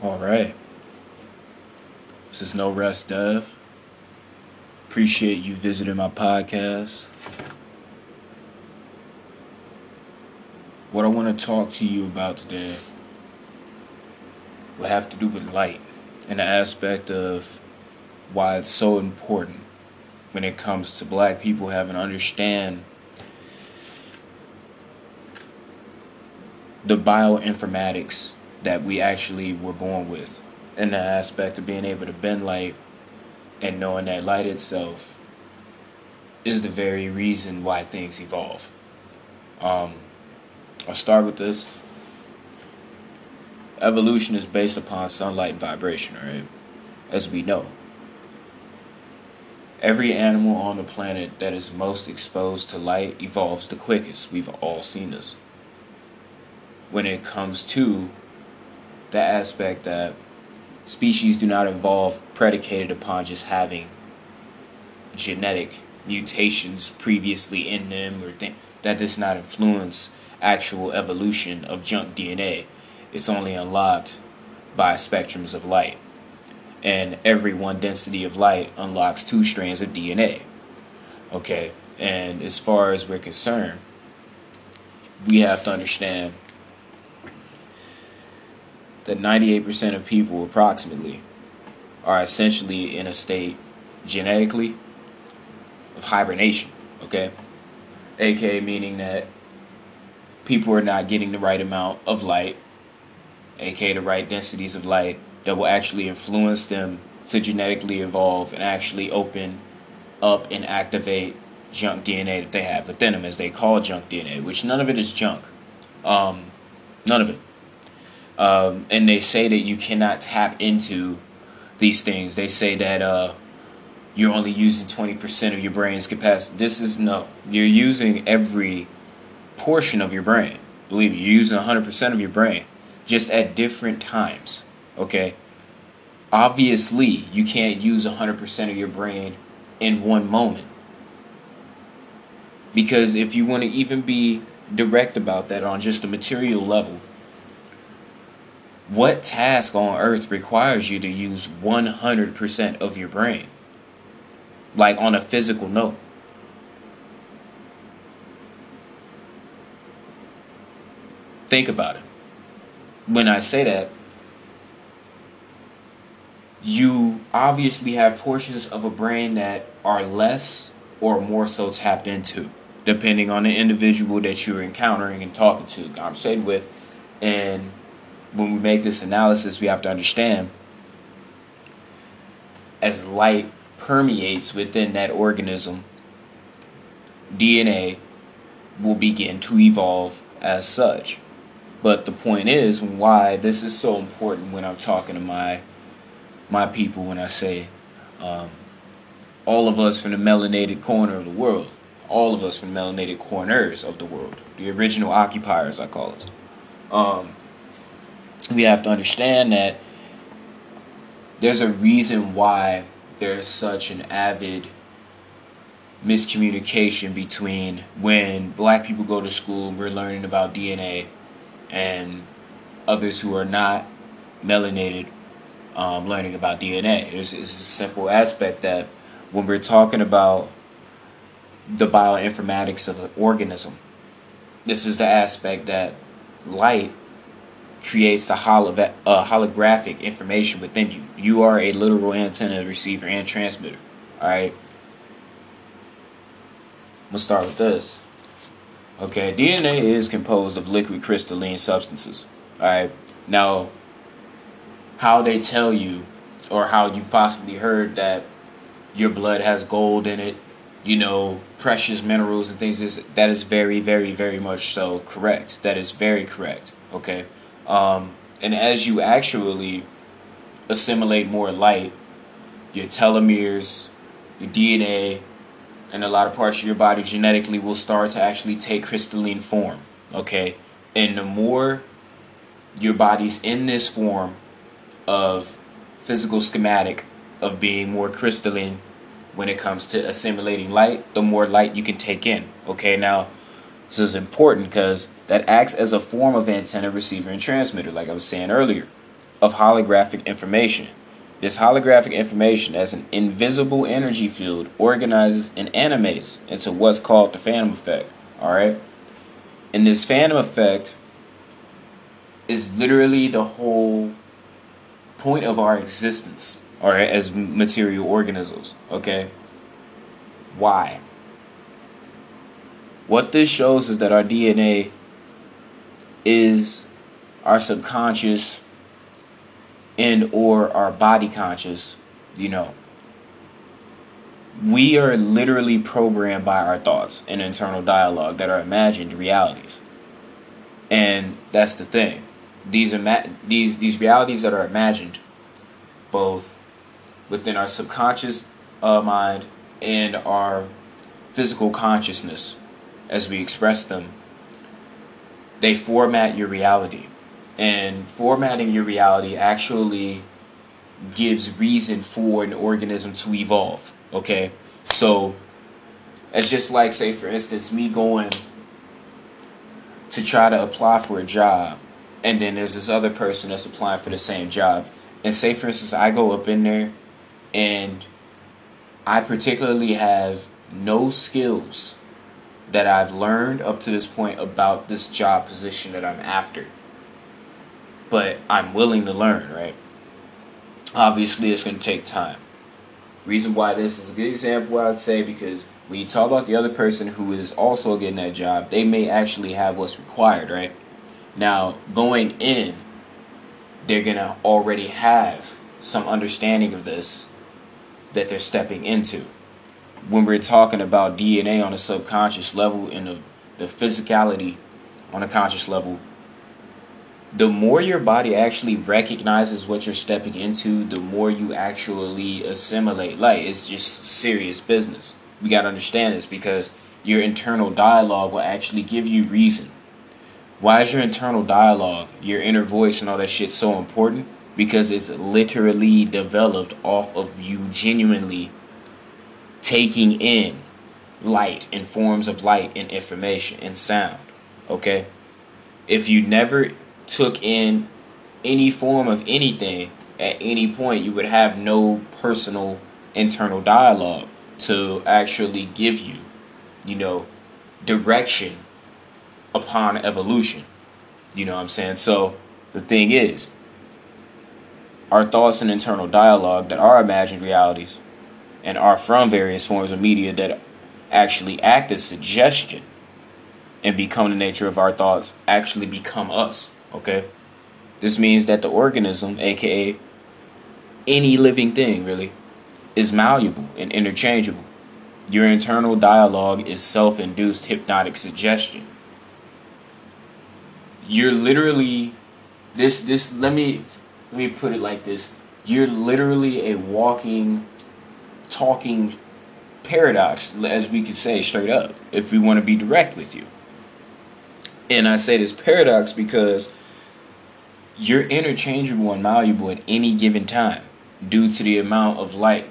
All right. This is No Rest Dev. Appreciate you visiting my podcast. What I want to talk to you about today will have to do with light and the aspect of why it's so important when it comes to black people having to understand the bioinformatics that we actually were born with and the aspect of being able to bend light and knowing that light itself is the very reason why things evolve. Um, I'll start with this. Evolution is based upon sunlight and vibration, right? As we know. Every animal on the planet that is most exposed to light evolves the quickest. We've all seen this. When it comes to the aspect that species do not evolve predicated upon just having genetic mutations previously in them or th- that does not influence actual evolution of junk DNA. It's only unlocked by spectrums of light. And every one density of light unlocks two strands of DNA. Okay, and as far as we're concerned, we have to understand that 98% of people, approximately, are essentially in a state genetically of hibernation. Okay? AK meaning that people are not getting the right amount of light, aka the right densities of light that will actually influence them to genetically evolve and actually open up and activate junk DNA that they have within them, as they call junk DNA, which none of it is junk. Um, none of it. Um, and they say that you cannot tap into these things. They say that uh, you're only using 20% of your brain's capacity. This is no. You're using every portion of your brain. Believe me, you're using 100% of your brain, just at different times. Okay? Obviously, you can't use 100% of your brain in one moment. Because if you want to even be direct about that on just a material level, what task on earth requires you to use 100% of your brain? Like on a physical note. Think about it. When I say that, you obviously have portions of a brain that are less or more so tapped into, depending on the individual that you're encountering and talking to, conversating with, and when we make this analysis, we have to understand as light permeates within that organism, DNA will begin to evolve as such. But the point is why this is so important when I'm talking to my my people when I say um, all of us from the melanated corner of the world, all of us from melanated corners of the world, the original occupiers, I call it. Um, we have to understand that there's a reason why there's such an avid miscommunication between when black people go to school we're learning about DNA and others who are not melanated um, learning about DNA. It's, it's a simple aspect that when we're talking about the bioinformatics of an organism, this is the aspect that light creates a, holo- a holographic information within you. You are a literal antenna, receiver, and transmitter. All right. We'll start with this. Okay, DNA is composed of liquid crystalline substances. All right. Now, how they tell you, or how you've possibly heard that your blood has gold in it, you know, precious minerals and things, is that is very, very, very much so correct. That is very correct. Okay. Um, and as you actually assimilate more light, your telomeres, your DNA, and a lot of parts of your body genetically will start to actually take crystalline form. Okay? And the more your body's in this form of physical schematic of being more crystalline when it comes to assimilating light, the more light you can take in. Okay, now this is important because that acts as a form of antenna, receiver, and transmitter, like I was saying earlier. of holographic information. This holographic information, as an invisible energy field, organizes and animates into what's called the phantom effect. All right? And this phantom effect is literally the whole point of our existence, all right, as material organisms, okay? Why? What this shows is that our DNA is our subconscious and or our body conscious, you know. We are literally programmed by our thoughts and internal dialogue that are imagined realities. And that's the thing. These ima- these these realities that are imagined both within our subconscious uh, mind and our physical consciousness as we express them they format your reality. And formatting your reality actually gives reason for an organism to evolve okay? So it's just like say for instance me going to try to apply for a job and then there's this other person that's applying for the same job. And say for instance i go up in there and i particularly have no skills that i've learned up to this point about this job position that i'm after. But i'm willing to learn right? Obviously it's going to take time. Reason why this is a good example i'd say because when you talk about the other person who is also getting that job they may actually have what's required right? Now going in they're going to already have some understanding of this that they're stepping into. When we're talking about DNA on a subconscious level and the, the physicality on a conscious level, the more your body actually recognizes what you're stepping into, the more you actually assimilate. Like, it's just serious business. We got to understand this because your internal dialogue will actually give you reason why is your internal dialogue, your inner voice, and all that shit so important? Because it's literally developed off of you genuinely taking in light and forms of light and information and sound. Okay? If you never took in any form of anything at any point, you would have no personal internal dialogue to actually give you, you know, direction upon evolution. You know what I'm saying? So the thing is, our thoughts and internal dialogue that are imagined realities and are from various forms of media that actually act as suggestion and become the nature of our thoughts actually become us. Okay? This means that the organism, aka any living thing really, is malleable and interchangeable. Your internal dialogue is self induced hypnotic suggestion you're literally this this let me let me put it like this you're literally a walking talking paradox as we could say straight up if we want to be direct with you and i say this paradox because you're interchangeable and malleable at any given time due to the amount of light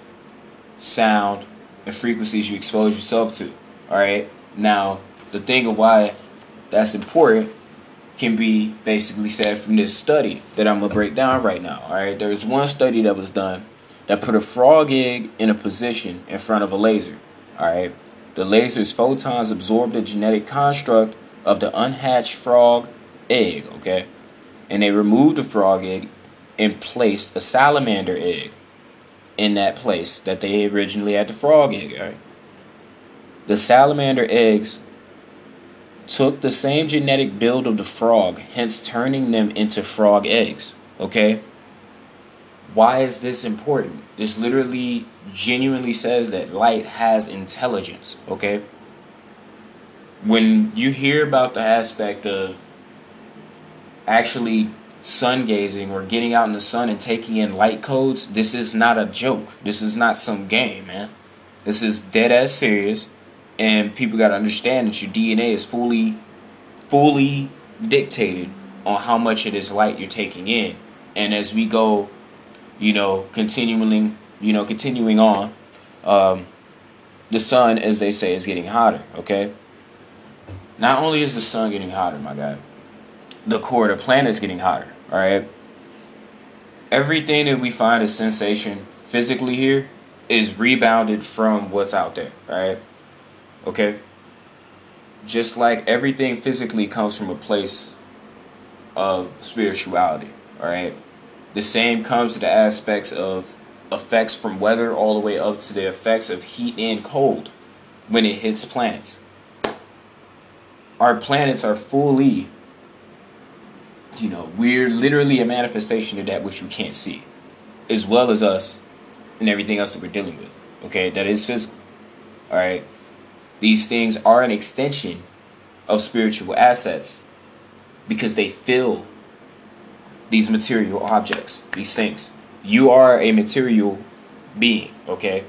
sound and frequencies you expose yourself to all right now the thing of why that's important can be basically said from this study that I'm gonna break down right now. All right, there's one study that was done that put a frog egg in a position in front of a laser. All right, the laser's photons absorbed the genetic construct of the unhatched frog egg. Okay, and they removed the frog egg and placed a salamander egg in that place that they originally had the frog egg. Right, the salamander eggs took the same genetic build of the frog, hence turning them into frog eggs. Okay? Why is this important? This literally genuinely says that light has intelligence. Okay? When you hear about the aspect of actually sun gazing or getting out in the sun and taking in light codes, this is not a joke. This is not some game, man. This is dead ass serious and people got to understand that your DNA is fully, fully dictated on how much of this light you're taking in. And as we go, you know, continuing, you know, continuing on, um, the sun, as they say, is getting hotter. Okay. Not only is the sun getting hotter, my guy, the core of the planet is getting hotter. All right. everything that we find as sensation physically here is rebounded from what's out there, right? Okay? Just like everything physically comes from a place of spirituality, all right? The same comes to the aspects of effects from weather all the way up to the effects of heat and cold when it hits planets. Our planets are fully, you know, we're literally a manifestation of that which we can't see, as well as us and everything else that we're dealing with. Okay, that is physical. All right. These things are an extension of spiritual assets because they fill these material objects, these things. You are a material being, okay?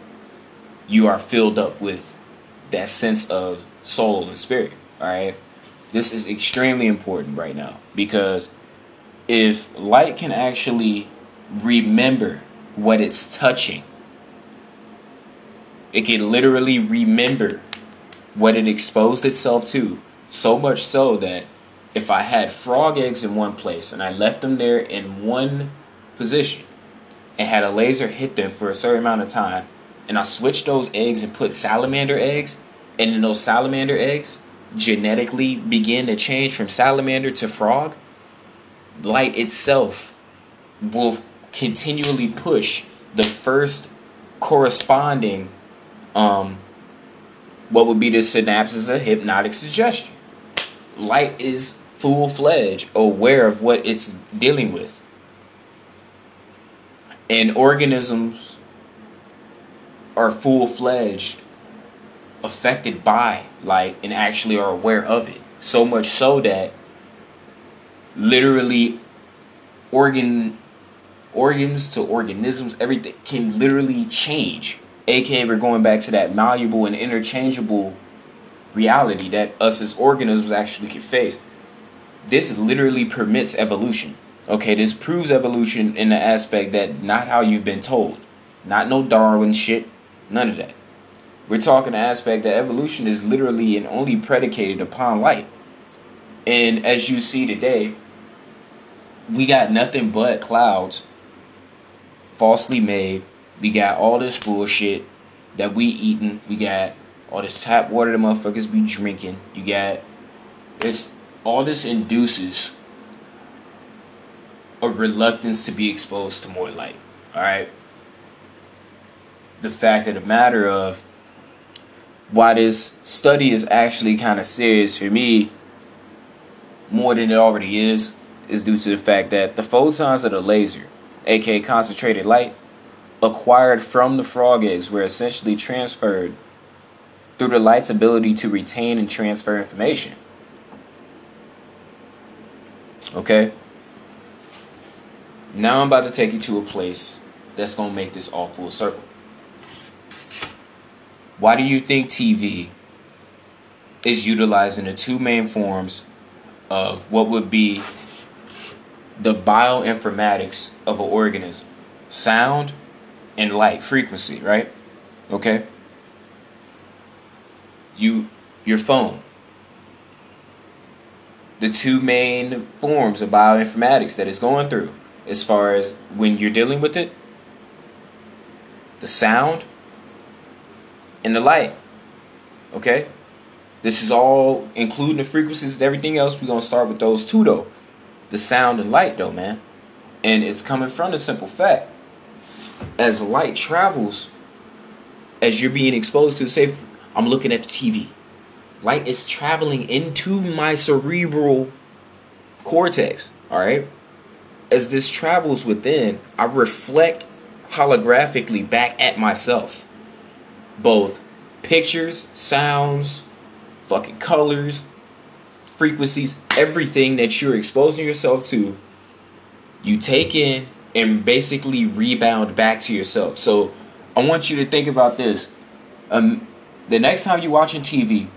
You are filled up with that sense of soul and spirit, all right? This is extremely important right now because if light can actually remember what it's touching, it can literally remember what it exposed itself to. So much so that if I had frog eggs in one place and I left them there in one position and had a laser hit them for a certain amount of time, and I switched those eggs and put salamander eggs, and then those salamander eggs genetically begin to change from salamander to frog, light itself will continually push the first corresponding um, what would be the synapses of hypnotic suggestion. Light is full fledged aware of what it's dealing with. And organisms are full fledged affected by light and actually are aware of it. So much so that literally organ organs to organisms, everything can literally change aka we're going back to that malleable and interchangeable reality that us as organisms actually can face. This literally permits evolution. Okay, this proves evolution in the aspect that not how you've been told. Not no Darwin shit. None of that. We're talking the aspect that evolution is literally and only predicated upon light. And as you see today, we got nothing but clouds falsely made we got all this bullshit that we eating. We got all this tap water the motherfuckers be drinking. You got this all this induces a reluctance to be exposed to more light. Alright? The fact of the matter of why this study is actually kind of serious for me more than it already is is due to the fact that the photons of the laser, aka concentrated light, acquired from the frog eggs were essentially transferred through the light's ability to retain and transfer information. Okay? Now I'm about to take you to a place that's going to make this all full circle. Why do you think TV is utilizing the two main forms of what would be the bioinformatics of an organism? Sound and light frequency, right? Okay? You your phone. The two main forms of bioinformatics that it's going through as far as when you're dealing with it, the sound and the light. Okay? This is all including the frequencies and everything else. We're gonna start with those two though. The sound and light though, man. And it's coming from the simple fact as light travels, as you're being exposed to, say, I'm looking at the TV, light is traveling into my cerebral cortex, all right? As this travels within, I reflect holographically back at myself. Both pictures, sounds, fucking colors, frequencies, everything that you're exposing yourself to, you take in and basically rebound back to yourself. So I want you to think about this. Um, the next time you're watching TV,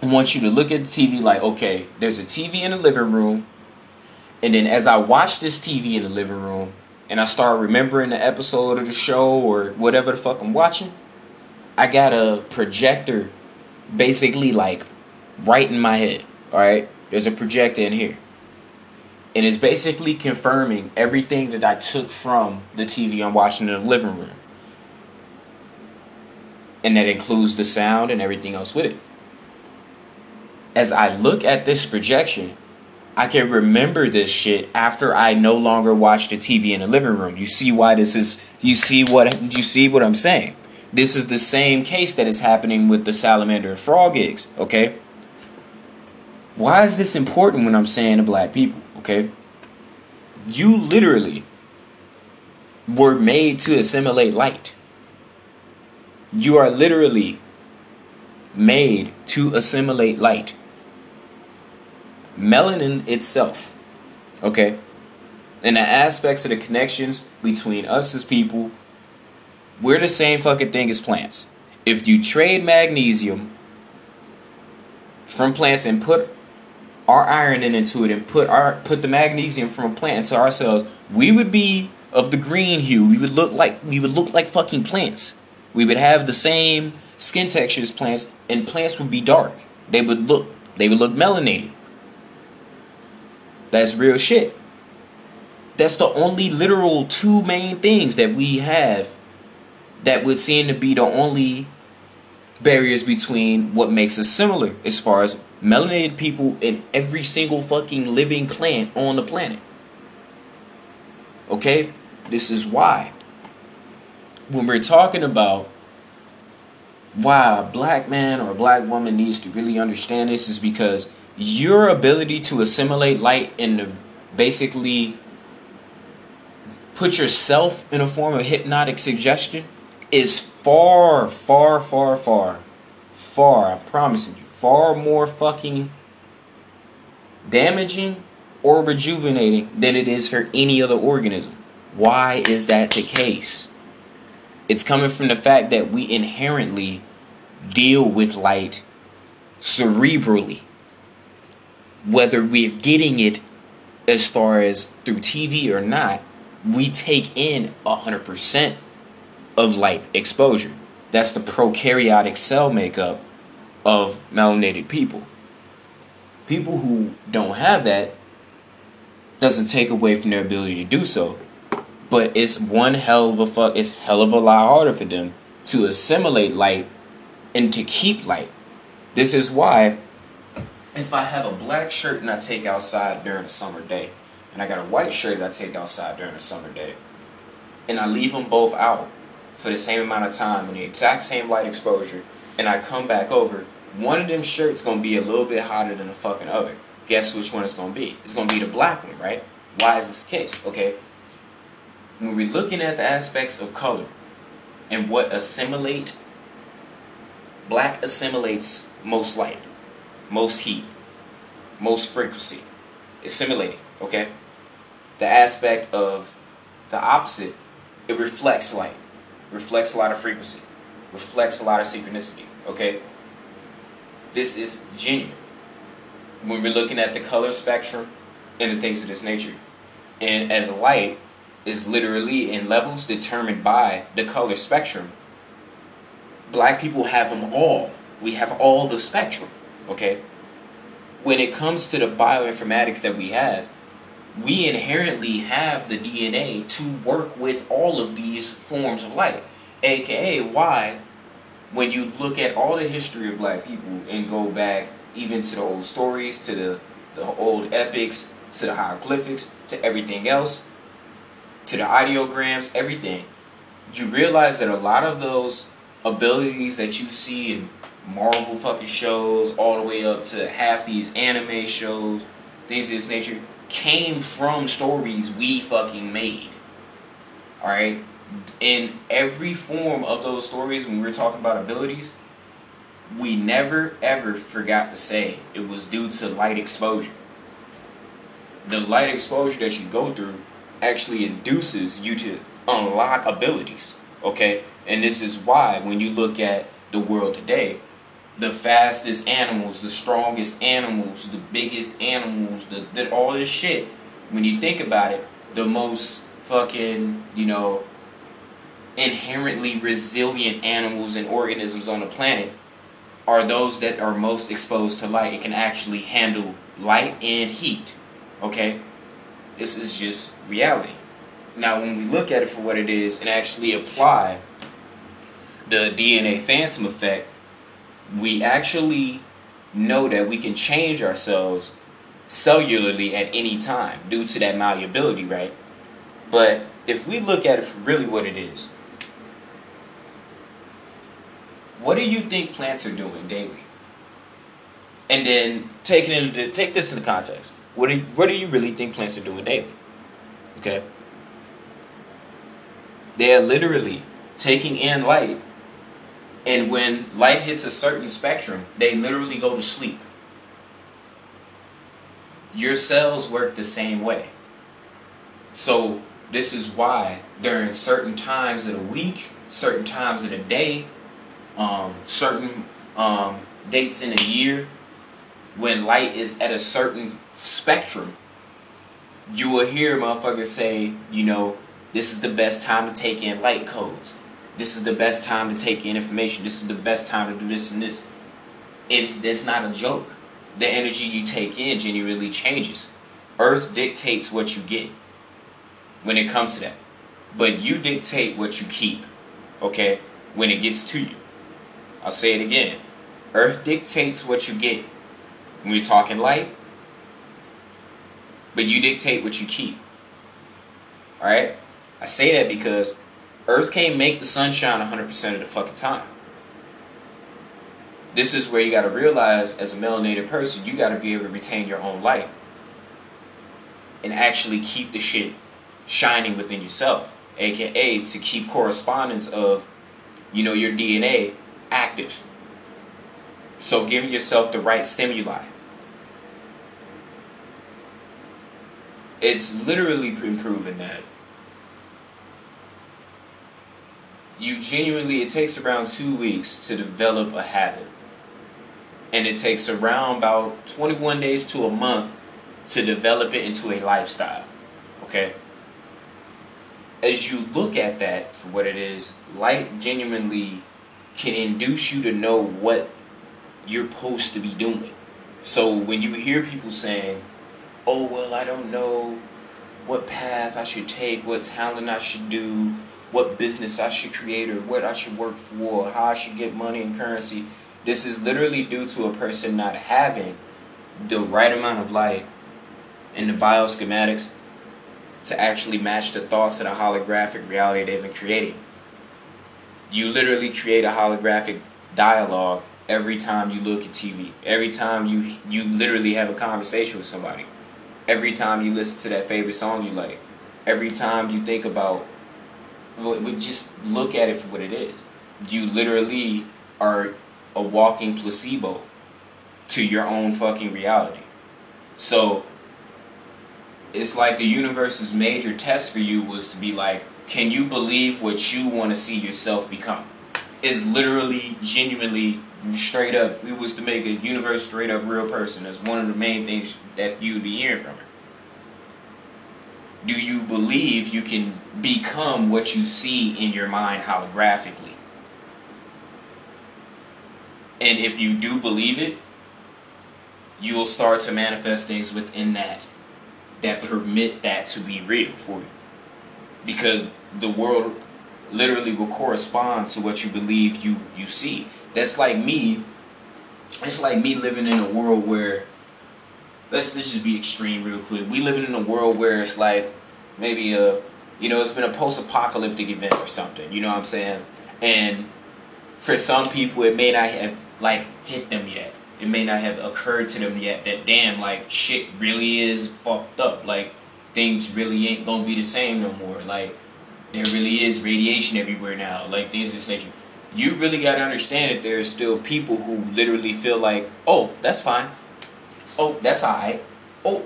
I want you to look at the TV like, okay, there's a TV in the living room. And then as I watch this TV in the living room and I start remembering the episode of the show or whatever the fuck I'm watching, I got a projector basically like right in my head. All right, there's a projector in here And it's basically confirming everything that I took from the TV I'm watching in the living room. And that includes the sound and everything else with it. As I look at this projection, I can remember this shit after I no longer watch the TV in the living room. You see why this is you see what you see what I'm saying? This is the same case that is happening with the salamander and frog eggs, okay? Why is this important when I'm saying to black people, okay? You literally were made to assimilate light. You are literally made to assimilate light. Melanin itself, okay? And the aspects of the connections between us as people we're the same fucking thing as plants. If you trade magnesium from plants and put our iron into it and put our put the magnesium from a plant into ourselves, we would be of the green hue. We would look like we would look like fucking plants. We would have the same skin texture as plants, and plants would be dark. They would look they would look melanated. That's real shit. That's the only literal two main things that we have that would seem to be the only barriers between what makes us similar as far as melanated people in every single fucking living plant on the planet. Okay? This is why. When we're talking about why a black man or a black woman needs to really understand this is because your ability to assimilate light and basically put yourself in a form of hypnotic suggestion is far, far, far, far, far, I'm promising you, far more fucking damaging or rejuvenating than it is for any other organism. Why is that the case? It's coming from the fact that we inherently deal with light cerebrally. Whether we're getting it as far as through TV or not, we take in 100% of light exposure. That's the prokaryotic cell makeup of melanated people. People who don't have that doesn't take away from their ability to do so, but it's one hell of a fuck. It's hell of a lot harder for them to assimilate light and to keep light. This is why, if I have a black shirt and I take outside during a summer day, and I got a white shirt that I take outside during a summer day, and I leave them both out, for the same amount of time in the exact same light exposure, and I come back over, one of them shirts gonna be a little bit hotter than the fucking other. Guess which one it's gonna be? It's gonna be the black one, right? Why is this the case? Okay. When we're looking at the aspects of color and what assimilate, black assimilates most light, most heat, most frequency. Assimilating, okay? The aspect of the opposite, it reflects light reflects a lot of frequency, reflects a lot of synchronicity. Okay? This is genuine. When we're looking at the color spectrum and the things of this nature. And as light is literally in levels determined by the color spectrum, black people have them all. We have all the spectrum. Okay? When it comes to the bioinformatics that we have, we inherently have the DNA to work with all of these forms of light. AKA, why, when you look at all the history of black people and go back even to the old stories, to the, the old epics, to the hieroglyphics, to everything else, to the audiograms, everything, you realize that a lot of those abilities that you see in Marvel fucking shows, all the way up to half these anime shows, things of this nature, came from stories we fucking made. Alright? In every form of those stories, when we are talking about abilities, we never ever forgot to say it was due to light exposure. The light exposure that you go through actually induces you to unlock abilities. Okay? And this is why when you look at the world today, the fastest animals, the strongest animals, the biggest animals, the, the all this shit. When you think about it, the most fucking, you know, inherently resilient animals and organisms on the planet are those that are most exposed to light and can actually handle light and heat. Okay? This is just reality. Now, when we look at it for what it is and actually apply the DNA phantom effect, we actually know that we can change ourselves cellularly at any time due to that malleability, right? But if we look at it for really what it is, what do you think plants are doing daily? And then taking into take this into context. What do you, what do you really think plants are doing daily? Okay. They are literally taking in light, and when light hits a certain spectrum, they literally go to sleep. Your cells work the same way. So this is why during certain times of the week, certain times of the day, um, certain um, dates in a year, when light is at a certain spectrum, you will hear motherfuckers say, you know, this is the best time to take in light codes. This is the best time to take in information. This is the best time to do this and this. It's it's not a joke. The energy you take in genuinely changes. Earth dictates what you get when it comes to that. But you dictate what you keep, okay, when it gets to you. I'll say it again. Earth dictates what you get. When we're talking light, but you dictate what you keep. Alright? I say that because Earth can't make the sunshine 100% of the fucking time. This is where you gotta realize, as a melanated person, you gotta be able to retain your own light and actually keep the shit shining within yourself, aka to keep correspondence of, you know, your DNA active. So giving yourself the right stimuli. It's literally been proven that you genuinely, it takes around two weeks to develop a habit. And it takes around about 21 days to a month to develop it into a lifestyle. Okay? As you look at that for what it is, light genuinely can induce you to know what you're supposed to be doing. So when you hear people saying, oh, well, I don't know what path I should take, what talent I should do, what business I should create, or what I should work for, how I should get money and currency. This is literally due to a person not having the right amount of light in the bioschematics to actually match the thoughts of the holographic reality they've been creating. You literally create a holographic dialogue every time you look at TV. Every time you you literally have a conversation with somebody. Every time you listen to that favorite song you like. Every time you think about just look at it for what it is. You literally are a walking placebo to your own fucking reality. So it's like the universe's major test for you was to be like, can you believe what you want to see yourself become? Is literally, genuinely, straight up. If we was to make a universe straight up real person, that's one of the main things that you would be hearing from her. Do you believe you can become what you see in your mind holographically? And if you do believe it, you will start to manifest things within that that permit that to be real for you. Because the world literally will correspond to what you believe you you see. That's like me. It's like me living in a world where let's just be extreme real quick. We living in a world where it's like maybe a you know it's been a post-apocalyptic event or something. You know what I'm saying? And for some people, it may not have like hit them yet. It may not have occurred to them yet that damn like shit really is fucked up. Like things really ain't gonna be the same no more. Like there really is radiation everywhere now. Like things of this nature. You really gotta understand that there's still people who literally feel like, oh, that's fine. Oh, that's alright. Oh,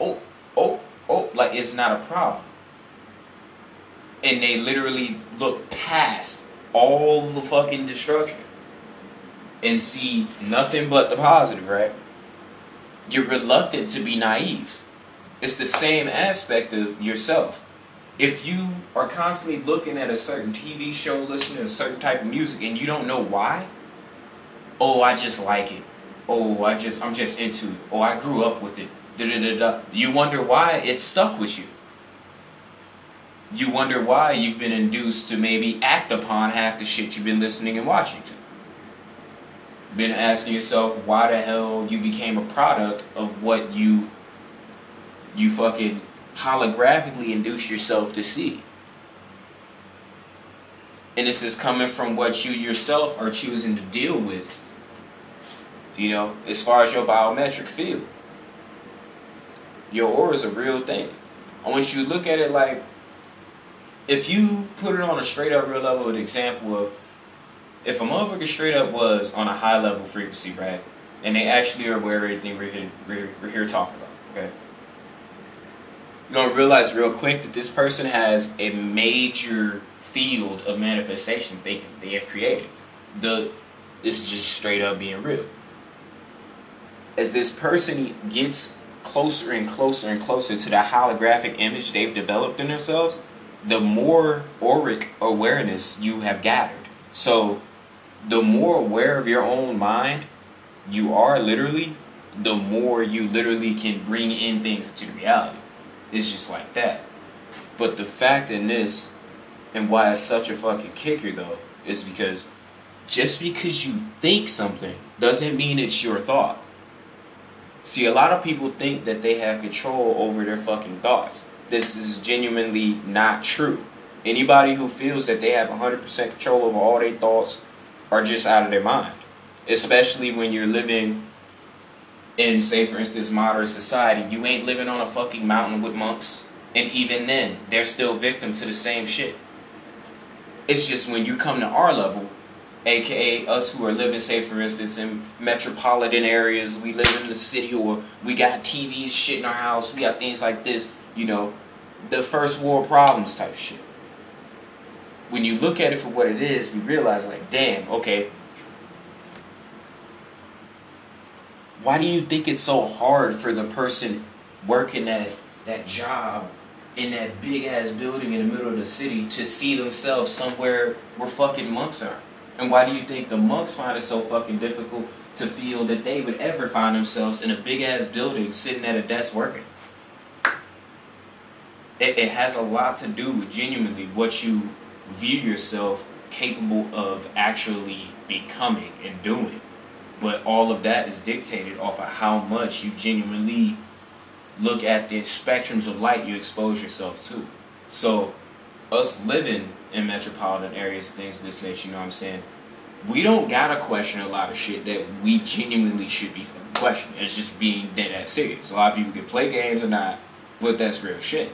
oh, oh, oh, like it's not a problem. And they literally look past all the fucking destruction and see nothing but the positive, right? You're reluctant to be naive. It's the same aspect of yourself. If you are constantly looking at a certain TV show, listening to a certain type of music, and you don't know why, oh, I just like it. Oh, I just I'm just into it. Oh, I grew up with it. Da, da, da, da. You wonder why it stuck with you. You wonder why you've been induced to maybe act upon half the shit you've been listening and watching to. Been asking yourself why the hell you became a product of what you you fucking holographically induce yourself to see. And this is coming from what you yourself are choosing to deal with. You know, as far as your biometric field. Your aura is a real thing. I want you to look at it like if you put it on a straight up real level, an example of if a motherfucker straight up was on a high level frequency, right? And they actually are of everything we're here, we're here talking about, okay? You're gonna realize real quick that this person has a major field of manifestation they can, they have created. The is just straight up being real. As this person gets closer and closer and closer to the holographic image they've developed in themselves, the more auric awareness you have gathered. So, the more aware of your own mind you are literally, the more you literally can bring in things into reality. It's just like that. But the fact in this, and why it's such a fucking kicker though, is because just because you think something doesn't mean it's your thought. See, a lot of people think that they have control over their fucking thoughts. This is genuinely not true. Anybody who feels that they have 100% control over all their thoughts are just out of their mind. Especially when you're living in, say, for instance, modern society. You ain't living on a fucking mountain with monks. And even then, they're still victim to the same shit. It's just when you come to our level, aka us who are living, say for instance, in metropolitan areas, we live in the city or we got TVs shit in our house, we got things like this, you know, the first world problems type shit. When you look at it for what it is, we realize like, damn, okay. Why do you think it's so hard for the person working that that job in that big ass building in the middle of the city to see themselves somewhere where fucking monks are? And why do you think the monks find it so fucking difficult to feel that they would ever find themselves in a big ass building sitting at a desk working? It, it has a lot to do with genuinely what you view yourself capable of actually becoming and doing. But all of that is dictated off of how much you genuinely look at the spectrums of light you expose yourself to. So, us living in metropolitan areas, things of this nature, you know what I'm saying? We don't gotta question a lot of shit that we genuinely should be questioning. It's just being dead ass serious. A lot of people can play games or not, but that's real shit.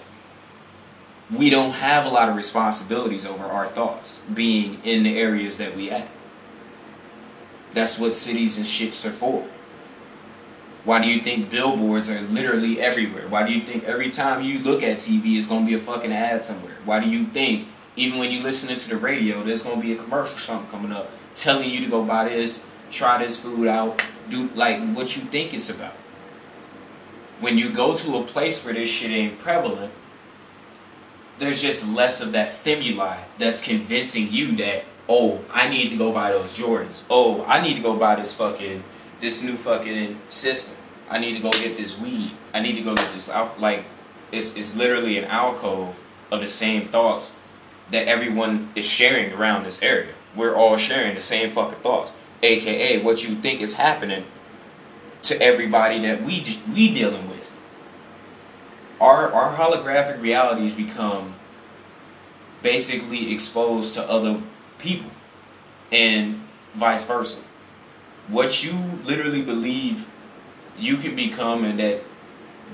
We don't have a lot of responsibilities over our thoughts being in the areas that we at. That's what cities and shits are for. Why do you think billboards are literally everywhere? Why do you think every time you look at TV is gonna be a fucking ad somewhere? Why do you think even when you listening to the radio, there's gonna be a commercial something coming up telling you to go buy this, try this food out, do like what you think it's about. When you go to a place where this shit ain't prevalent, there's just less of that stimuli that's convincing you that oh, I need to go buy those Jordans. Oh, I need to go buy this fucking this new fucking system. I need to go get this weed. I need to go get this like it's it's literally an alcove of the same thoughts that everyone is sharing around this area. We're all sharing the same fucking thoughts, aka what you think is happening to everybody that we we dealing with. Our our holographic realities become basically exposed to other people and vice versa. What you literally believe you can become and that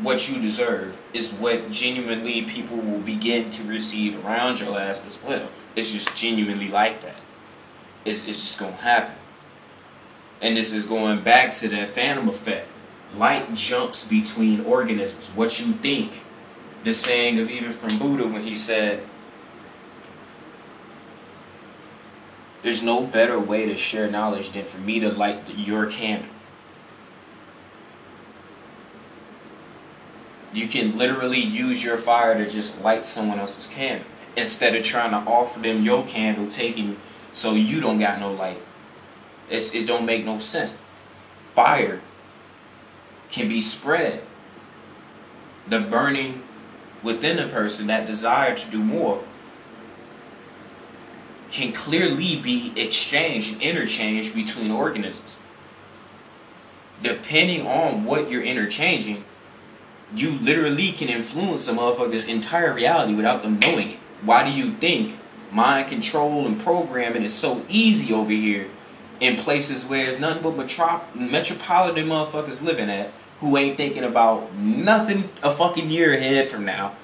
what you deserve is what genuinely people will begin to receive around your ass as well. It's just genuinely like that. It's, it's just to happen. And this is going back to that phantom effect. Light jumps between organisms. What you think. The saying of even from Buddha when he said, There's no better way to share knowledge than for me to light your candle. You can literally use your fire to just light someone else's candle instead of trying to offer them your candle, taking so you don't got no light. It's, it don't make no sense. Fire can be spread the burning within a person, that desire to do more, can clearly be exchanged, interchanged between organisms. Depending on what you're interchanging, you literally can influence a motherfucker's entire reality without them knowing it. Why do you think mind control and programming is so easy over here in places where there's nothing but metrop- metropolitan motherfuckers living at who ain't thinking about nothing a fucking year ahead from now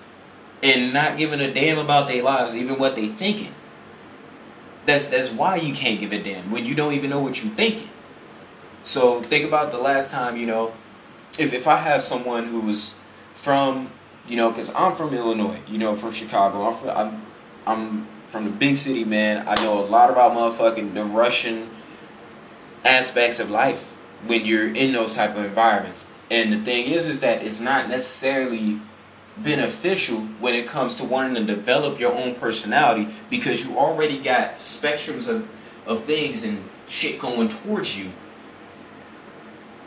and not giving a damn about their lives, even what they thinking. That's that's why you can't give a damn when you don't even know what you're thinking. So think about the last time you know, if if I have someone who's from you know, because I'm from Illinois, you know, from Chicago. I'm from I'm, I'm from the big city, man. I know a lot about motherfucking the Russian aspects of life when you're in those type of environments. And the thing is, is that it's not necessarily beneficial when it comes to wanting to develop your own personality because you already got spectrums of, of things and shit going towards you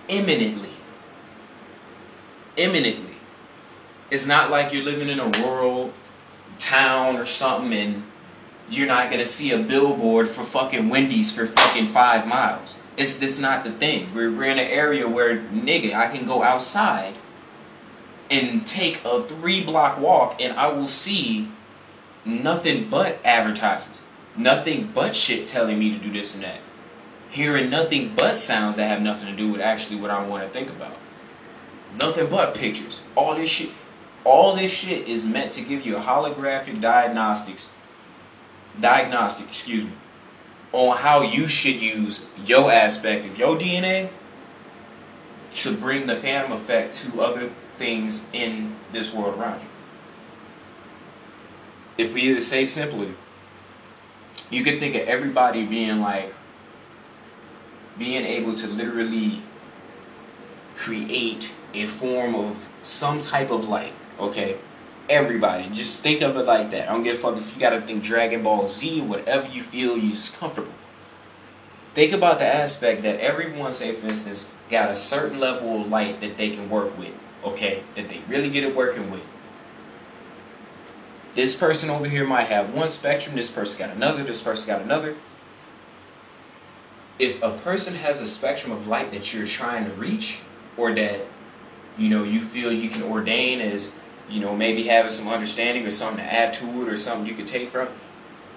imminently. Imminently. It's not like you're living in a rural town or something and you're not gonna see a billboard for fucking Wendy's for fucking five miles. It's this not the thing. We're, we're in an area where nigga, I can go outside and take a three block walk and I will see nothing but advertisements. Nothing but shit telling me to do this and that. Hearing nothing but sounds that have nothing to do with actually what I want to think about. Nothing but pictures. All this shit. All this shit is meant to give you a holographic diagnostics diagnostic, excuse me, on how you should use your aspect of your DNA to bring the phantom effect to other things in this world around you. If we either say simply, you could think of everybody being like, being able to literally create a form of some type of light, okay? Everybody, just think of it like that. I don't give a fuck if you gotta think Dragon Ball Z, whatever you feel, you're just comfortable. Think about the aspect that everyone, say for instance, got a certain level of light that they can work with okay, that they really get it working with. This person over here might have one spectrum, this person got another, this person got another. If a person has a spectrum of light that you're trying to reach, or that you know you feel you can ordain as you know maybe having some understanding or something to add to it or something you could take from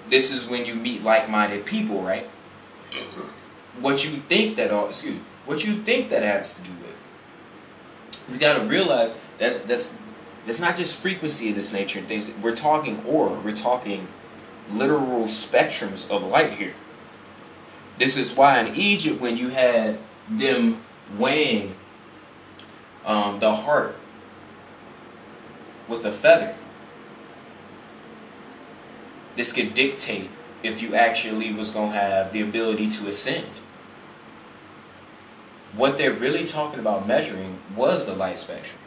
this is when you meet like-minded people right what you think that all excuse me what you think that has to do we got to realize that's that's it's not just frequency of this nature and things. We're talking aura. We're talking literal spectrums of light here. This is why in Egypt, when you had them weighing um, the heart with a feather, this could dictate if you actually was gonna have the ability to ascend what they're really talking about measuring was the light spectrum.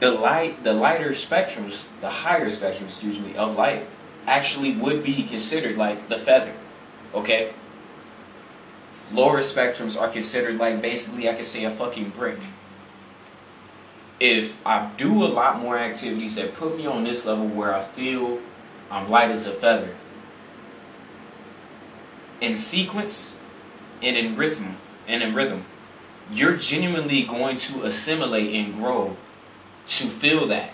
The light, the lighter spectrums, the higher spectrum, excuse me, of light, actually would be considered like the feather. Okay. Lower spectrums are considered like basically, I could say a fucking brick. If I do a lot more activities that put me on this level where I feel I'm light as a feather, in sequence and in rhythm, and in rhythm, you're genuinely going to assimilate and grow to feel that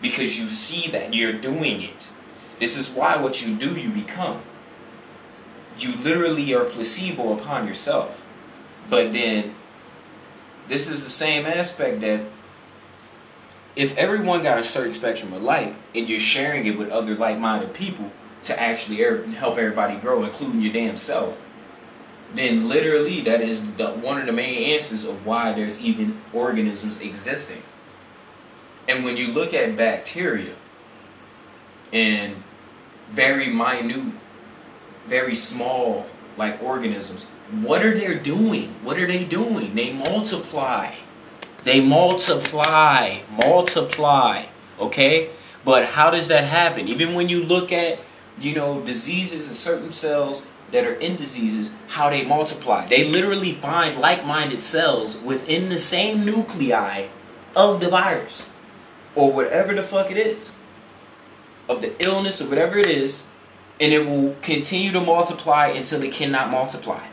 because you see that you're doing it. This is why what you do, you become. You literally are placebo upon yourself. But then, this is the same aspect that if everyone got a certain spectrum of light and you're sharing it with other like minded people to actually er, help everybody grow, including your damn self, then literally that is the, one of the main answers of why there's even organisms existing. And when you look at bacteria and very minute, very small like organisms, what are they doing? What are they doing? They multiply. They multiply, multiply, okay? But how does that happen? Even when you look at, you know, diseases in certain cells, that are in diseases how they multiply. They literally find like minded cells within the same nuclei of the virus or whatever the fuck it is, of the illness or whatever it is, and it will continue to multiply until it cannot multiply.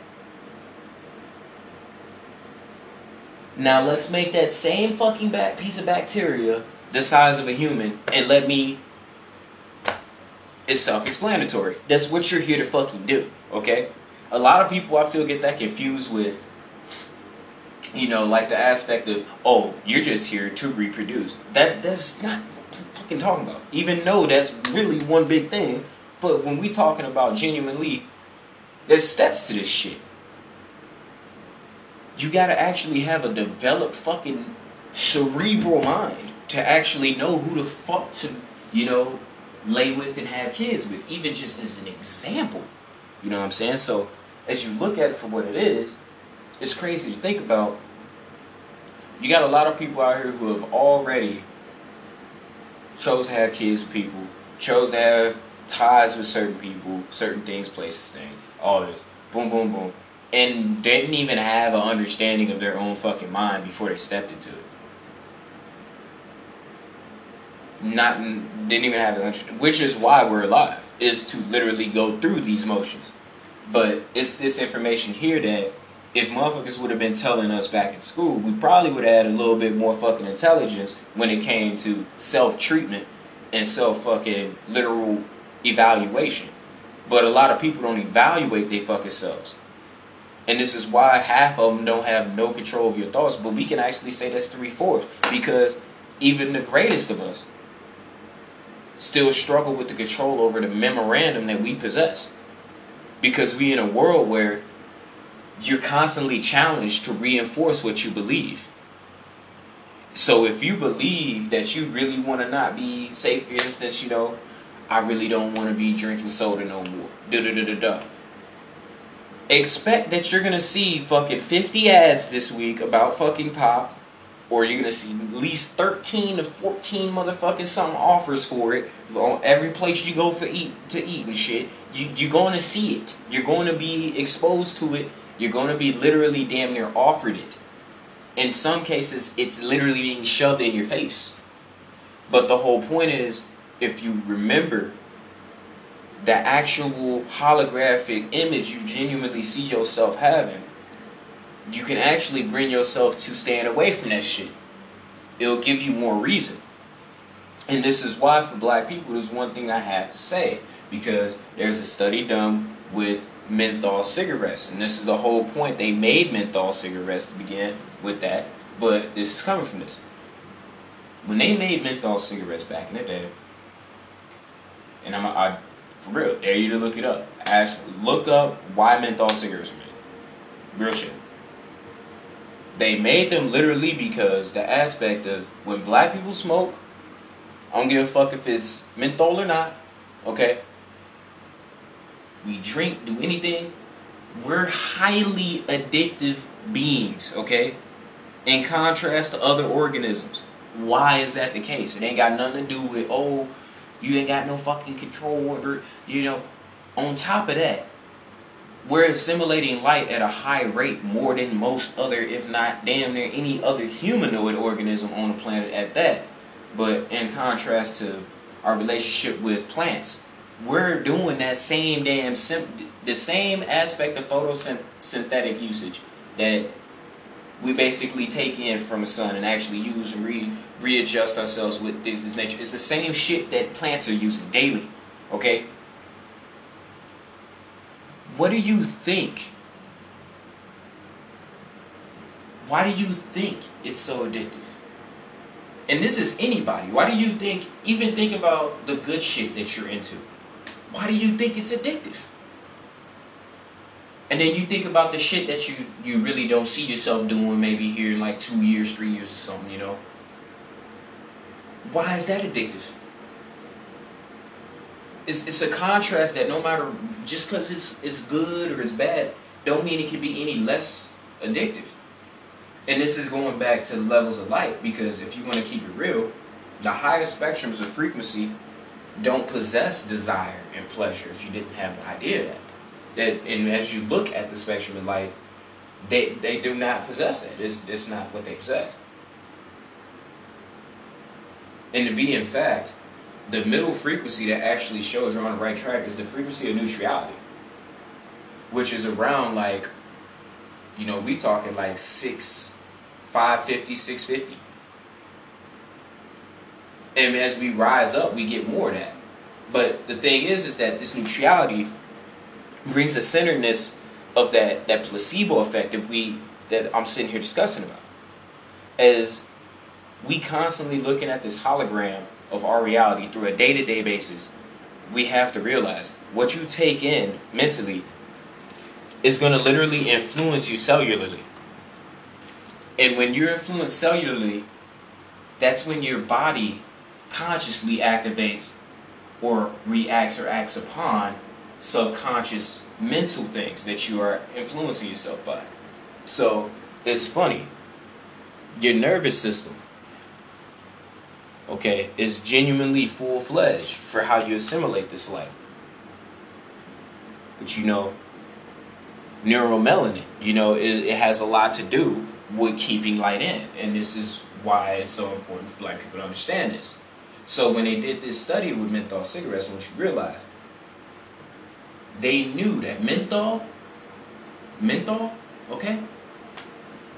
Now let's make that same fucking back piece of bacteria the size of a human and let me it's self-explanatory. That's what you're here to fucking do, okay? A lot of people I feel get that confused with you know, like the aspect of, oh, you're just here to reproduce. That that's not fucking talking about. Even though that's really one big thing, but when we talking about genuinely, there's steps to this shit. You gotta actually have a developed fucking cerebral mind to actually know who the fuck to, you know, lay with and have kids with, even just as an example. You know what I'm saying? So as you look at it for what it is, it's crazy to think about. You got a lot of people out here who have already chose to have kids with people, chose to have ties with certain people, certain things, places, things, all this. Boom, boom, boom. And didn't even have an understanding of their own fucking mind before they stepped into it. Not didn't even have an which is why we're alive, is to literally go through these motions. But it's this information here that if motherfuckers would have been telling us back in school, we probably would have had a little bit more fucking intelligence when it came to self treatment and self fucking literal evaluation. But a lot of people don't evaluate their fucking selves. And this is why half of them don't have no control of your thoughts. But we can actually say that's three fourths because even the greatest of us still struggle with the control over the memorandum that we possess. Because we in a world where you're constantly challenged to reinforce what you believe. So if you believe that you really want to not be, safe for instance, you know, I really don't want to be drinking soda no more. Expect that you're gonna see fucking 50 ads this week about fucking pop, or you're gonna see at least 13 to 14 motherfucking something offers for it on every place you go for eat to eat and shit. You you're going to see it. You're going to be exposed to it you're going to be literally damn near offered it. In some cases, it's literally being shoved in your face. But the whole point is, if you remember the actual holographic image you genuinely see yourself having, you can actually bring yourself to stand away from that shit. It'll give you more reason. And this is why, for black people, there's one thing I have to say. Because there's a study done with menthol cigarettes. And this is the whole point. They made menthol cigarettes to begin with that. But this is coming from this. When they made menthol cigarettes back in the day, and I'm I, for real, dare you to look it up. Ask, look up why menthol cigarettes were made. Real shit. They made them literally because the aspect of when black people smoke, I don't give a fuck if it's menthol or not, okay? we drink, do anything, we're highly addictive beings, okay? In contrast to other organisms. Why is that the case? It ain't got nothing to do with, oh, you ain't got no fucking control over, you know. On top of that, we're assimilating light at a high rate more than most other, if not damn near any other humanoid organism on the planet at that. But in contrast to our relationship with plants, we're doing that same damn sim- the same aspect of photosynthetic usage that we basically take in from the sun and actually use and re- readjust ourselves with this, this nature. It's the same shit that plants are using daily. Okay? What do you think? Why do you think it's so addictive? And this is anybody. Why do you think, even think about the good shit that you're into? why do you think it's addictive? And then you think about the shit that you, you really don't see yourself doing maybe here in like two years, three years or something, you know? Why is that addictive? It's, it's a contrast that no matter, just because it's, it's good or it's bad, don't mean it can be any less addictive. And this is going back to the levels of light because if you want to keep it real, the highest spectrums of frequency don't possess desire and pleasure if you didn't have an idea that. That and as you look at the spectrum of life, they they do not possess it. It's it's not what they possess. And to be in fact, the middle frequency that actually shows you're on the right track is the frequency of neutrality, which is around like, you know, we talking like six, 550, 650. And as we rise up, we get more of that. But the thing is, is that this neutrality brings the centeredness of that, that placebo effect that we that I'm sitting here discussing about. As we constantly looking at this hologram of our reality through a day-to-day basis, we have to realize what you take in mentally is going to literally influence you cellularly. And when you're influenced cellularly, that's when your body consciously activates or reacts or acts upon subconscious mental things that you are influencing yourself by. So it's funny. Your nervous system, okay, is genuinely full fledged for how you assimilate this light. But you know, neuromelanin, you know, it, it has a lot to do with keeping light in. And this is why it's so important for black people to understand this. So when they did this study with menthol cigarettes, what you realize, they knew that menthol, menthol, okay?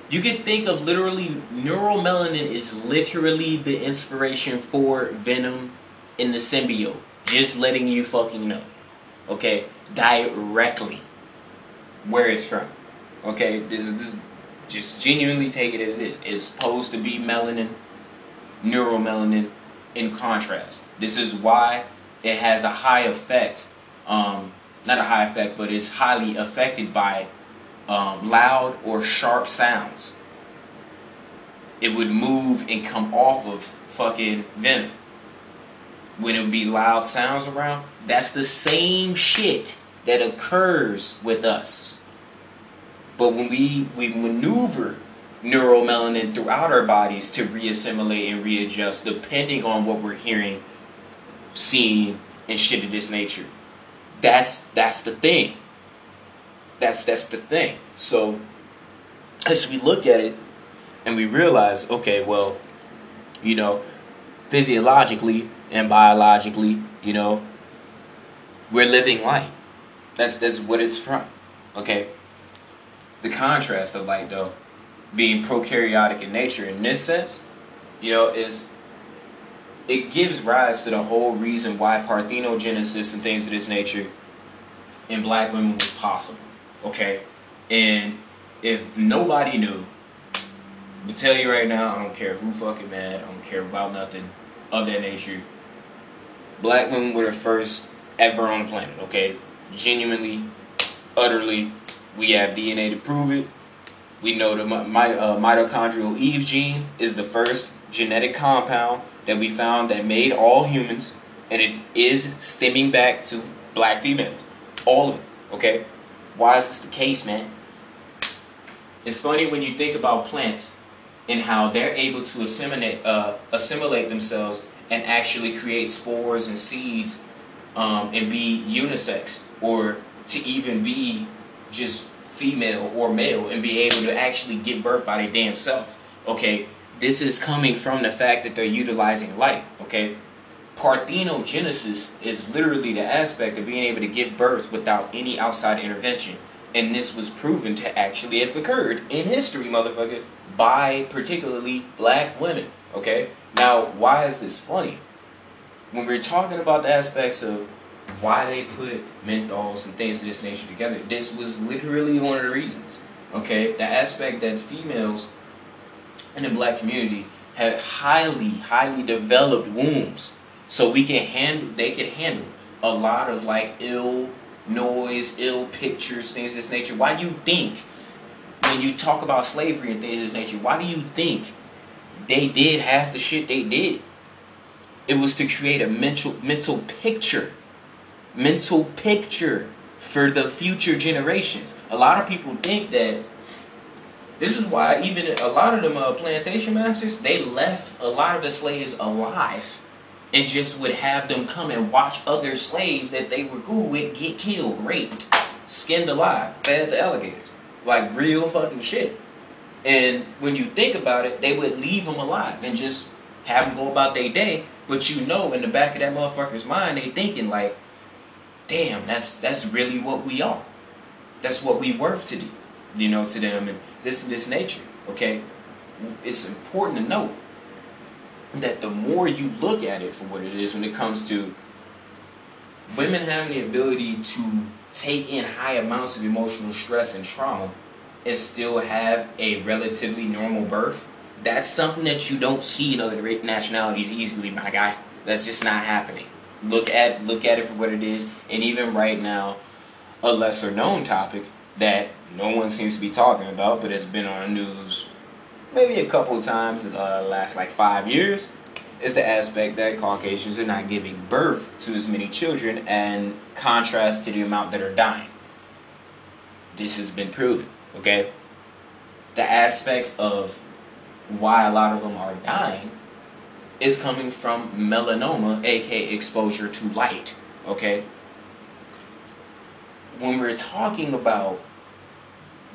You can think of literally neuromelanin is literally the inspiration for venom in the symbiote. Just letting you fucking know. Okay? Directly where it's from. Okay? This is this just genuinely take it as it is. Supposed to be melanin, neuromelanin in contrast. This is why it has a high effect, um, not a high effect, but it's highly affected by um, loud or sharp sounds. It would move and come off of fucking venom. When it would be loud sounds around, that's the same shit that occurs with us. But when we, we maneuver neuromelanin throughout our bodies to reassimilate and readjust depending on what we're hearing, seeing, and shit of this nature. That's that's the thing. That's that's the thing. So as we look at it and we realize, okay, well, you know, physiologically and biologically, you know, we're living light. That's that's what it's from. Okay. The contrast of light though being prokaryotic in nature in this sense, you know, is it gives rise to the whole reason why parthenogenesis and things of this nature in black women was possible. Okay? And if nobody knew, I tell you right now, I don't care who fucking mad, I don't care about nothing of that nature. Black women were the first ever on the planet, okay? Genuinely, utterly, we have DNA to prove it. We know the my, uh, mitochondrial Eve gene is the first genetic compound that we found that made all humans, and it is stemming back to black females. All of it, okay? Why is this the case, man? It's funny when you think about plants and how they're able to assimilate, uh, assimilate themselves and actually create spores and seeds um, and be unisex or to even be just female or male and be able to actually give birth by their damn self. Okay, this is coming from the fact that they're utilizing light. Okay, parthenogenesis is literally the aspect of being able to give birth without any outside intervention. And this was proven to actually have occurred in history, motherfucker, by particularly black women. Okay? Now, why is this funny? When we're talking about the aspects of why they put menthols and things of this nature together. This was literally one of the reasons. Okay, the aspect that females in the black community have highly, highly developed wombs, so we can handle, they can handle a lot of like ill noise, ill pictures, things of this nature. Why do you think when you talk about slavery and things of this nature? Why do you think they did half the shit they did? It was to create a mental mental picture mental picture for the future generations. A lot of people think that this is why even a lot of them uh, plantation masters they left a lot of the slaves alive and just would have them come and watch other slaves that they were cool with get killed, raped, skinned alive, fed to alligators, like real fucking shit. And when you think about it, they would leave them alive and just have them go about their day. But you know, in the back of that motherfucker's mind, they thinking like, "Damn, that's that's really what we are. That's what we worth to do, you know, to them, and this and this nature." Okay, it's important to note that the more you look at it for what it is, when it comes to women having the ability to take in high amounts of emotional stress and trauma and still have a relatively normal birth, that's something that you don't see in other nationalities easily, my guy. That's just not happening. Look at look at it for what it is, and even right now, a lesser known topic that no one seems to be talking about, but it's been on the news maybe a couple of times in uh, the last like five years, is the aspect that Caucasians are not giving birth to as many children, and contrast to the amount that are dying. This has been proven. Okay, the aspects of why a lot of them are dying is coming from melanoma, aka exposure to light. Okay? When we're talking about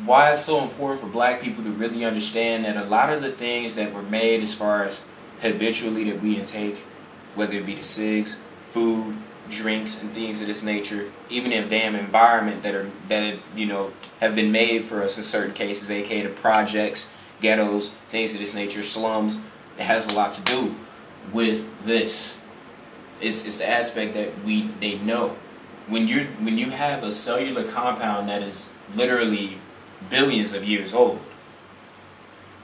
why it's so important for black people to really understand that a lot of the things that were made as far as habitually that we intake, whether it be the cigs, food, drinks, and things of this nature, even in damn environment that are that have, you know have been made for us in certain cases, aka the projects, ghettos, things of this nature, slums. It has a lot to do with this. It's, it's the aspect that we they know. When you when you have a cellular compound that is literally billions of years old,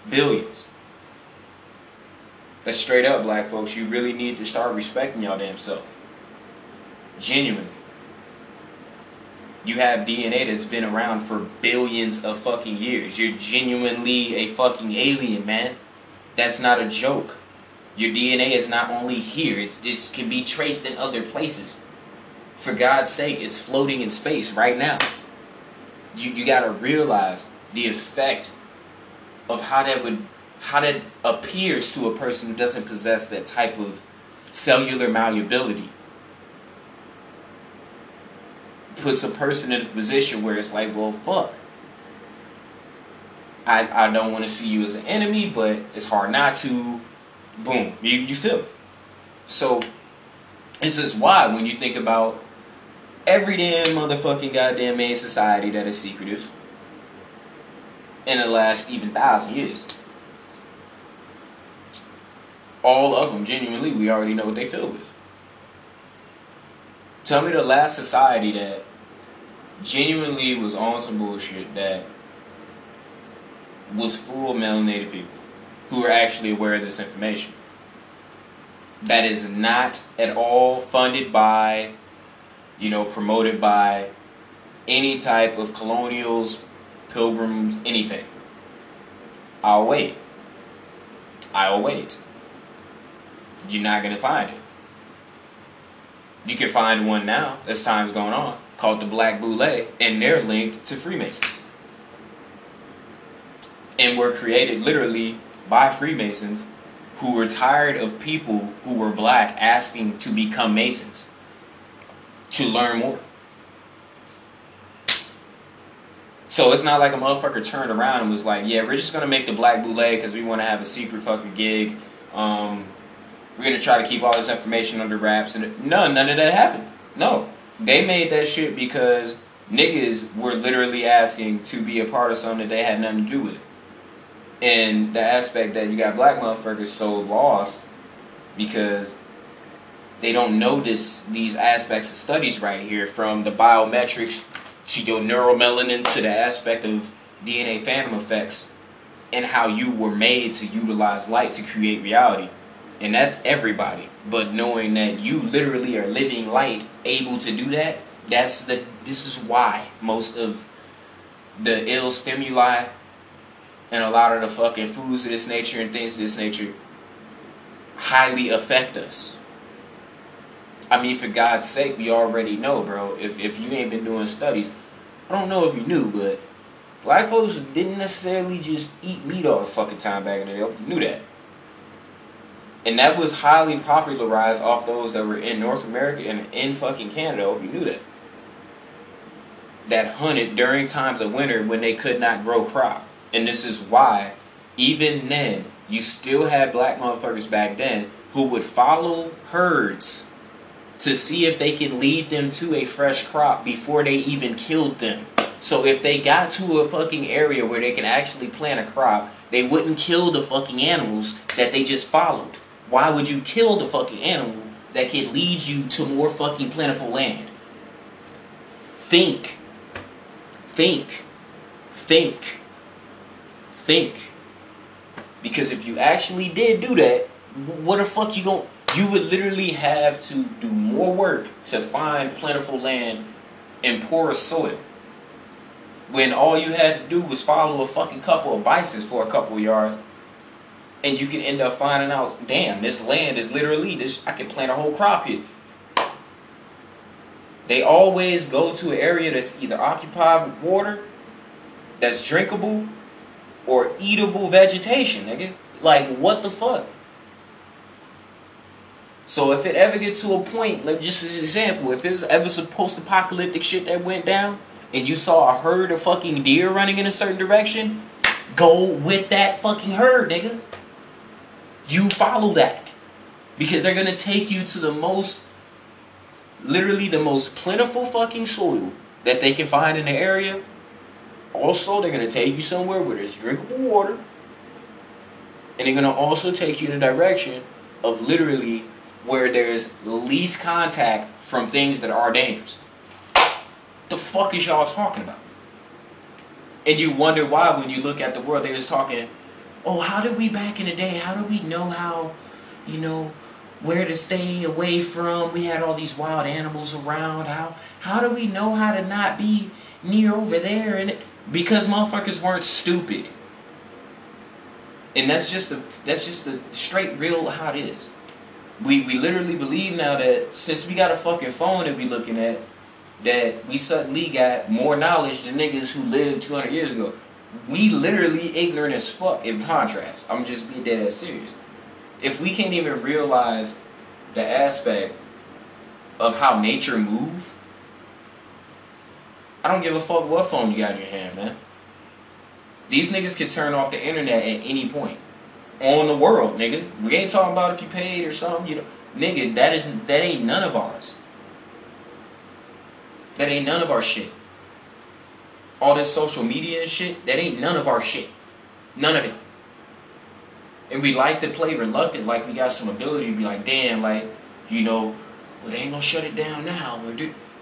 billions. That's straight up, black folks. You really need to start respecting y'all damn self. Genuinely. You have DNA that's been around for billions of fucking years. You're genuinely a fucking alien, man. That's not a joke. Your DNA is not only here, it's it can be traced in other places. For God's sake, it's floating in space right now. You you gotta realize the effect of how that would how that appears to a person who doesn't possess that type of cellular malleability puts a person in a position where it's like, well, fuck. I, I don't want to see you as an enemy, but it's hard not to. Boom. You, you feel it. So, this is why when you think about every damn motherfucking goddamn main society that is secretive in the last even thousand years, all of them, genuinely, we already know what they feel with. Tell me the last society that genuinely was on some bullshit that was full of melanated people who were actually aware of this information. That is not at all funded by, you know, promoted by any type of colonials, pilgrims, anything. I'll wait. I'll wait. You're not going to find it. You can find one now as time's going on called the Black Boule, and they're linked to Freemasons. And were created literally by Freemasons who were tired of people who were black asking to become Masons to learn more. So it's not like a motherfucker turned around and was like, yeah, we're just gonna make the Black Boule because we want to have a secret fucking gig. Um, we're gonna try to keep all this information under wraps, and no, none of that happened. No, they made that shit because niggas were literally asking to be a part of something that they had nothing to do with it. And the aspect that you got black motherfuckers so lost because they don't notice these aspects of studies right here from the biometrics to your neuromelanin to the aspect of DNA phantom effects and how you were made to utilize light to create reality and that's everybody. But knowing that you literally are living light, able to do that, that's the. This is why most of the ill stimuli and a lot of the fucking foods of this nature and things of this nature highly affect us. I mean, for God's sake, we already know, bro. If if you ain't been doing studies, I don't know if you knew, but black folks didn't necessarily just eat meat all the fucking time back in the day. You knew that. And that was highly popularized off those that were in North America and in fucking Canada. You knew that. That hunted during times of winter when they could not grow crop. And this is why, even then, you still had black motherfuckers back then who would follow herds to see if they can lead them to a fresh crop before they even killed them. So if they got to a fucking area where they can actually plant a crop, they wouldn't kill the fucking animals that they just followed. Why would you kill the fucking animal that can lead you to more fucking plentiful land? Think. Think. Think. Think. Because if you actually did do that, what the fuck you going you would literally have to do more work to find plentiful land and porous soil. When all you had to do was follow a fucking couple of bices for a couple of yards, and you can end up finding out, damn, this land is literally this. I can plant a whole crop here. They always go to an area that's either occupied with water, that's drinkable, or eatable vegetation, nigga. Like, what the fuck? So if it ever gets to a point, like just as an example, if there's ever some post-apocalyptic shit that went down, and you saw a herd of fucking deer running in a certain direction, go with that fucking herd, nigga. You follow that. Because they're gonna take you to the most, literally the most plentiful fucking soil that they can find in the area. Also, they're gonna take you somewhere where there's drinkable water. And they're gonna also take you in the direction of literally where there's least contact from things that are dangerous. The fuck is y'all talking about? And you wonder why when you look at the world, they was talking, oh, how did we back in the day, how did we know how, you know, where to stay away from? We had all these wild animals around. How how do we know how to not be near over there? And it, because motherfuckers weren't stupid. And that's just the that's just the straight real how it is we, we literally believe now that since we got a fucking phone that we looking at, that we suddenly got more knowledge than niggas who lived 200 years ago. We literally ignorant as fuck in contrast. I'm just being dead ass serious. If we can't even realize the aspect of how nature move, I don't give a fuck what phone you got in your hand, man. These niggas can turn off the internet at any point on the world, nigga. We ain't talking about if you paid or something, you know. Nigga, that isn't that ain't none of ours. That ain't none of our shit. All this social media and shit, that ain't none of our shit. None of it. And we like to play reluctant, like we got some ability to be like, damn, like, you know, well, they ain't gonna shut it down now.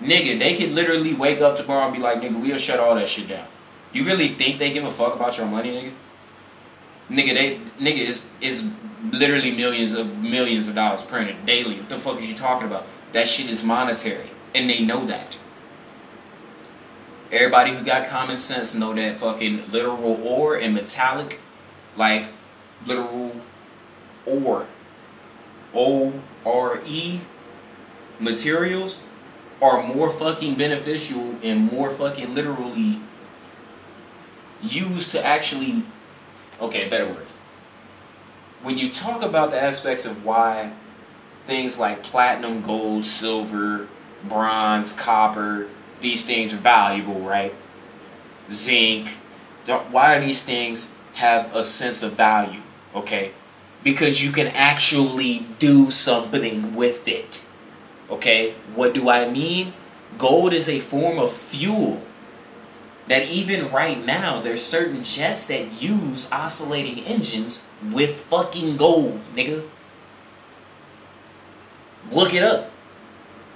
Nigga, they could literally wake up tomorrow and be like, nigga, we'll shut all that shit down. You really think they give a fuck about your money, nigga? Nigga, they nigga is is literally millions of millions of dollars printed daily. What the fuck is you talking about? That shit is monetary, and they know that. Everybody who got common sense know that fucking literal ore and metallic, like literal ore, O R E materials are more fucking beneficial and more fucking literally used to actually okay, better word. When you talk about the aspects of why things like platinum, gold, silver, bronze, copper, these things are valuable, right? Zinc, why these things have a sense of value? Okay? Because you can actually do something with it. Okay? What do I mean? Gold is a form of fuel that even right now there's certain jets that use oscillating engines with fucking gold, nigga. Look it up.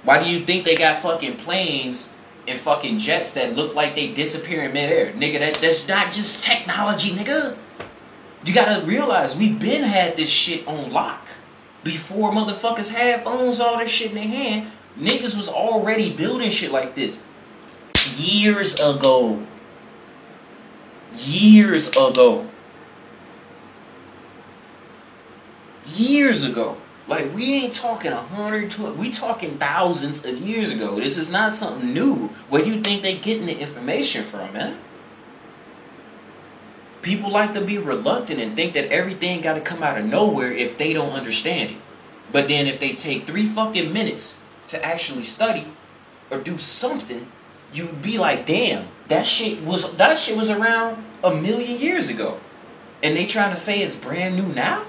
Why do you think they got fucking planes and fucking jets that look like they disappear in midair? Nigga, that, that's not just technology, nigga. You gotta realize we've been had this shit on lock. Before motherfuckers had phones, all this shit in their hand, niggas was already building shit like this years ago. Years ago. Years ago. Like we ain't talking a hundred, we talking thousands of years ago. This is not something new. Where do you think they getting the information from, man? People like to be reluctant and think that everything got to come out of nowhere if they don't understand it. But then if they take three fucking minutes to actually study or do something, you'd be like, damn, that shit was that shit was around a million years ago. And they trying to say it's brand new now?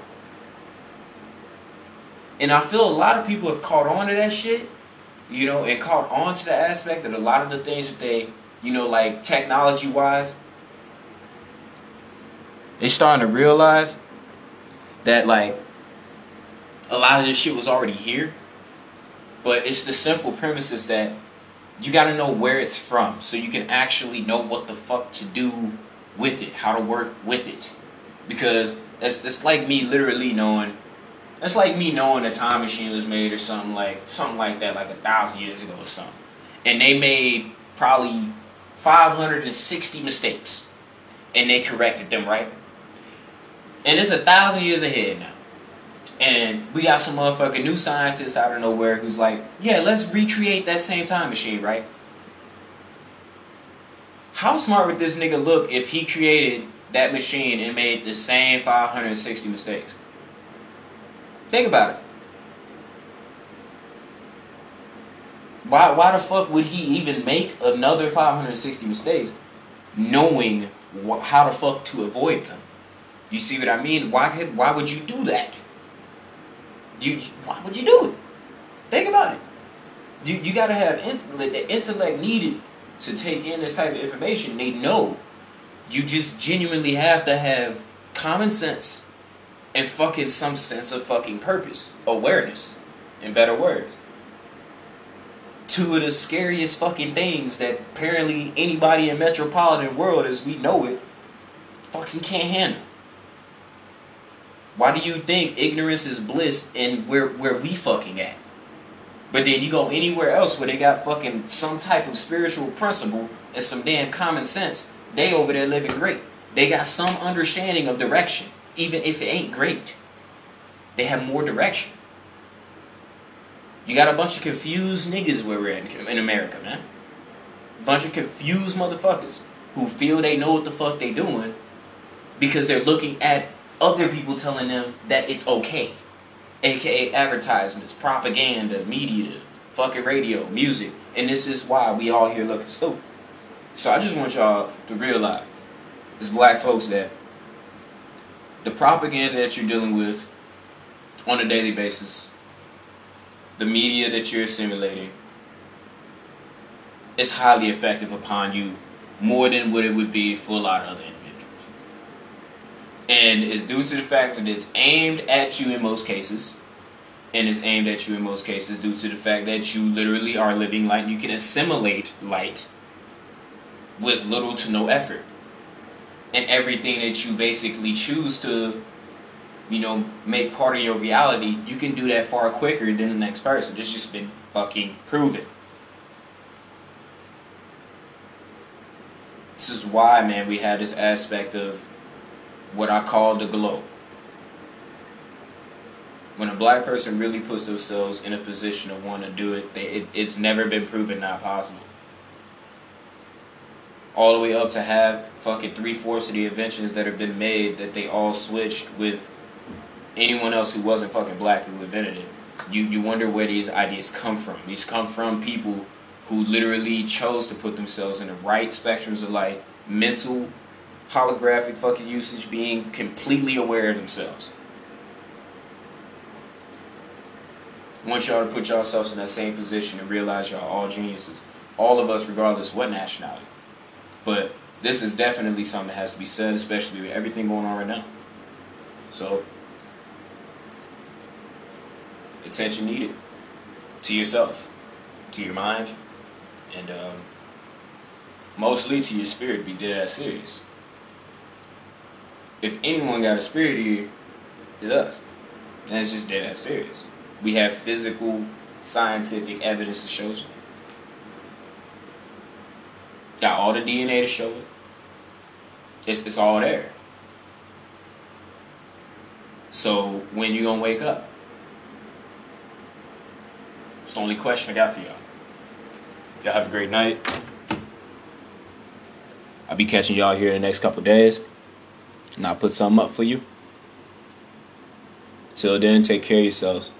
And I feel a lot of people have caught on to that shit, you know, and caught on to the aspect that a lot of the things that they, you know, like technology wise, they're starting to realize that like a lot of this shit was already here. But it's the simple premises that you got to know where it's from so you can actually know what the fuck to do with it, how to work with it. Because it's, it's like me literally knowing that's like me knowing a time machine was made or something like something like that, like a thousand years ago or something. And they made probably 560 mistakes. And they corrected them, right? And it's a thousand years ahead now. And we got some motherfucking new scientists out of nowhere who's like, yeah, let's recreate that same time machine, right? How smart would this nigga look if he created that machine and made the same 560 mistakes? Think about it. Why, why the fuck would he even make another 560 mistakes knowing wh- how the fuck to avoid them? You see what I mean? Why could, why would you do that? You why would you do it? Think about it. You you gotta have intellect, the intellect needed to take in this type of information. They know. You just genuinely have to have common sense and fucking some sense of fucking purpose, awareness, in better words. Two of the scariest fucking things that apparently anybody in metropolitan world as we know it fucking can't handle. Why do you think ignorance is bliss and where where we fucking at? But then you go anywhere else where they got fucking some type of spiritual principle and some damn common sense, they over there living great. They got some understanding of direction even if it ain't great. They have more direction. You got a bunch of confused niggas where we're in, in America, man. Bunch of confused motherfuckers who feel they know what the fuck they doing because they're looking at other people telling them that it's okay. AKA advertisements, propaganda, media, fucking radio, music. And this is why we all here looking stupid. So I just want y'all to realize, as black folks, that the propaganda that you're dealing with on a daily basis, the media that you're assimilating, is highly effective upon you more than what it would be for a lot of other. And it's due to the fact that it's aimed at you in most cases. And it's aimed at you in most cases due to the fact that you literally are living light. You can assimilate light with little to no effort and everything that you basically choose to you know make part of your reality you can do that far quicker than the next person it's just been fucking proven this is why man we have this aspect of what i call the glow when a black person really puts themselves in a position to want to do it, they, it it's never been proven not possible all the way up to have fucking three fourths of the inventions that have been made that they all switched with anyone else who wasn't fucking black who invented it. You you wonder where these ideas come from. These come from people who literally chose to put themselves in the right spectrums of light, mental, holographic fucking usage, being completely aware of themselves. I want y'all to put yourselves in that same position and realize y'all all geniuses. All of us, regardless what nationality. But this is definitely something that has to be said, especially with everything going on right now. So, attention needed to yourself, to your mind, and um, mostly to your spirit. Be dead ass serious. If anyone got a spirit here, it's us. And it's just ass serious. We have physical, scientific evidence to show so. Got all the DNA to show it. It's it's all there. So when you gonna wake up? It's the only question I got for y'all. Y'all have a great night. I'll be catching y'all here in the next couple days. And I'll put something up for you. Till then, take care of yourselves.